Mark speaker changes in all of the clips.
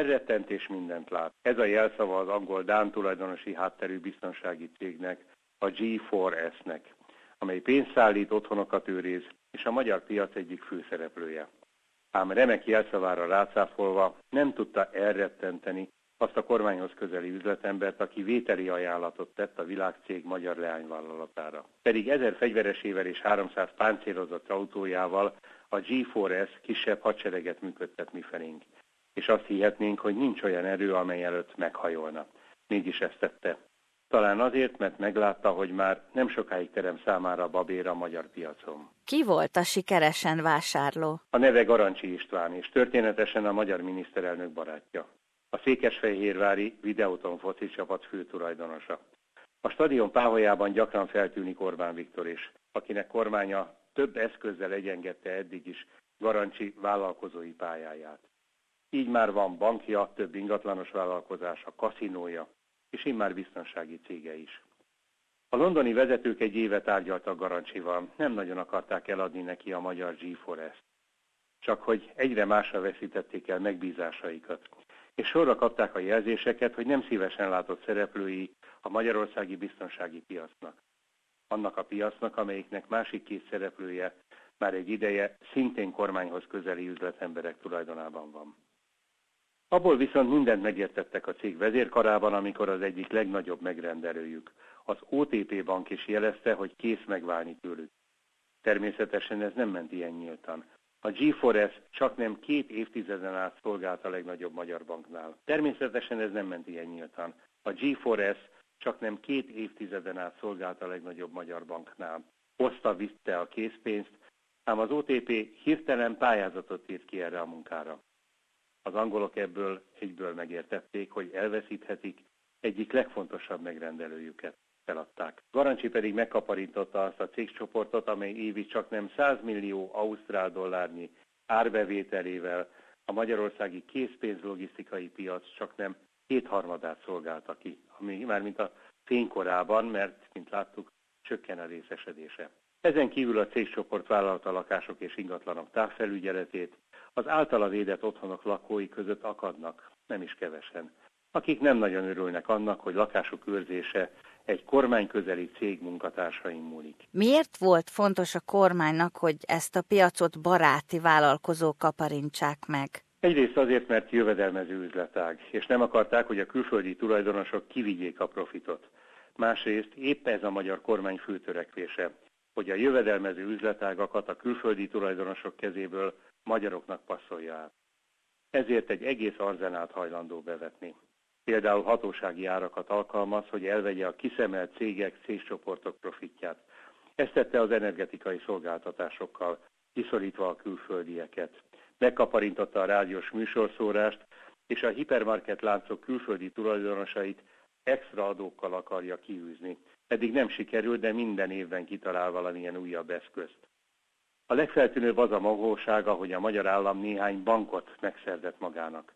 Speaker 1: elrettent mindent lát. Ez a jelszava az angol Dán tulajdonosi hátterű biztonsági cégnek, a G4S-nek, amely pénzt szállít, otthonokat őriz, és a magyar piac egyik főszereplője. Ám remek jelszavára rácáfolva nem tudta elrettenteni azt a kormányhoz közeli üzletembert, aki vételi ajánlatot tett a világcég magyar leányvállalatára. Pedig ezer fegyveresével és 300 páncélozott autójával a G4S kisebb hadsereget működtet mifelénk. És azt hihetnénk, hogy nincs olyan erő, amely előtt meghajolna. Mégis ezt tette. Talán azért, mert meglátta, hogy már nem sokáig terem számára babér a magyar piacon.
Speaker 2: Ki volt a sikeresen vásárló?
Speaker 1: A neve Garancsi István, és történetesen a magyar miniszterelnök barátja. A Székesfehérvári Videóton foci csapat főtulajdonosa. A stadion páholyában gyakran feltűnik Orbán Viktor is, akinek kormánya több eszközzel egyengedte eddig is Garancsi vállalkozói pályáját. Így már van bankja, több ingatlanos vállalkozása, kaszinója, és immár biztonsági cége is. A londoni vezetők egy éve tárgyaltak Garancsival, nem nagyon akarták eladni neki a magyar G4S-t. Csak hogy egyre másra veszítették el megbízásaikat, és sorra kapták a jelzéseket, hogy nem szívesen látott szereplői a magyarországi biztonsági piacnak. Annak a piacnak, amelyiknek másik két szereplője már egy ideje szintén kormányhoz közeli üzletemberek tulajdonában van. Abból viszont mindent megértettek a cég vezérkarában, amikor az egyik legnagyobb megrendelőjük, az OTP bank is jelezte, hogy kész megválni tőlük. Természetesen ez nem ment ilyen nyíltan. A G4S csak nem két évtizeden át szolgált a legnagyobb magyar banknál. Természetesen ez nem ment ilyen nyíltan. A G4S csak nem két évtizeden át szolgált a legnagyobb magyar banknál. Hozta, vitte a készpénzt, ám az OTP hirtelen pályázatot írt ki erre a munkára. Az angolok ebből egyből megértették, hogy elveszíthetik egyik legfontosabb megrendelőjüket. Feladták. Garancsi pedig megkaparította azt a cégcsoportot, amely évi csak nem 100 millió ausztrál dollárnyi árbevételével a magyarországi készpénz logisztikai piac csak nem kétharmadát szolgálta ki, ami már mint a fénykorában, mert, mint láttuk, csökken a részesedése. Ezen kívül a cégcsoport vállalta lakások és ingatlanok távfelügyeletét, az általa védett otthonok lakói között akadnak, nem is kevesen, akik nem nagyon örülnek annak, hogy lakásuk őrzése egy kormányközeli cég munkatársain múlik.
Speaker 2: Miért volt fontos a kormánynak, hogy ezt a piacot baráti vállalkozók kaparintsák meg?
Speaker 1: Egyrészt azért, mert jövedelmező üzletág, és nem akarták, hogy a külföldi tulajdonosok kivigyék a profitot. Másrészt épp ez a magyar kormány főtörekvése, hogy a jövedelmező üzletágakat a külföldi tulajdonosok kezéből magyaroknak passzolja át. Ezért egy egész arzenát hajlandó bevetni. Például hatósági árakat alkalmaz, hogy elvegye a kiszemelt cégek, cégcsoportok profitját. Ezt tette az energetikai szolgáltatásokkal, kiszorítva a külföldieket. Megkaparintotta a rádiós műsorszórást, és a hipermarket láncok külföldi tulajdonosait extra adókkal akarja kiűzni. Eddig nem sikerült, de minden évben kitalál valamilyen újabb eszközt. A legfeltűnőbb az a magósága, hogy a magyar állam néhány bankot megszerzett magának,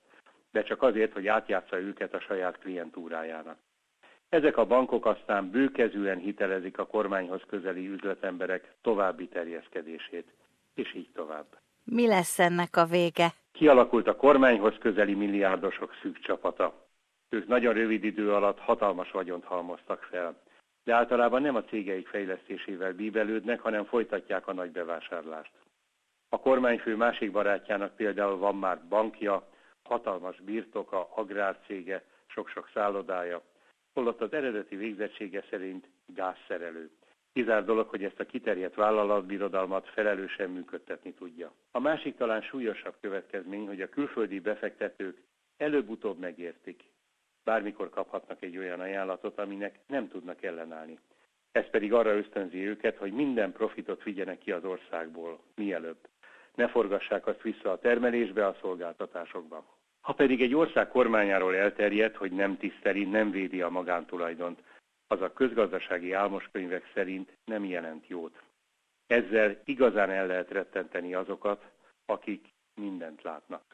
Speaker 1: de csak azért, hogy átjátsza őket a saját klientúrájának. Ezek a bankok aztán bőkezűen hitelezik a kormányhoz közeli üzletemberek további terjeszkedését, és így tovább.
Speaker 2: Mi lesz ennek a vége?
Speaker 1: Kialakult a kormányhoz közeli milliárdosok szűk csapata. Ők nagyon rövid idő alatt hatalmas vagyont halmoztak fel de általában nem a cégeik fejlesztésével bíbelődnek, hanem folytatják a nagy bevásárlást. A kormányfő másik barátjának például van már bankja, hatalmas birtoka, agrárcége, sok-sok szállodája, holott az eredeti végzettsége szerint gázszerelő. Kizár dolog, hogy ezt a kiterjedt vállalatbirodalmat felelősen működtetni tudja. A másik talán súlyosabb következmény, hogy a külföldi befektetők előbb-utóbb megértik, bármikor kaphatnak egy olyan ajánlatot, aminek nem tudnak ellenállni. Ez pedig arra ösztönzi őket, hogy minden profitot vigyenek ki az országból, mielőbb. Ne forgassák azt vissza a termelésbe, a szolgáltatásokba. Ha pedig egy ország kormányáról elterjedt, hogy nem tiszteli, nem védi a magántulajdont, az a közgazdasági álmoskönyvek szerint nem jelent jót. Ezzel igazán el lehet rettenteni azokat, akik mindent látnak.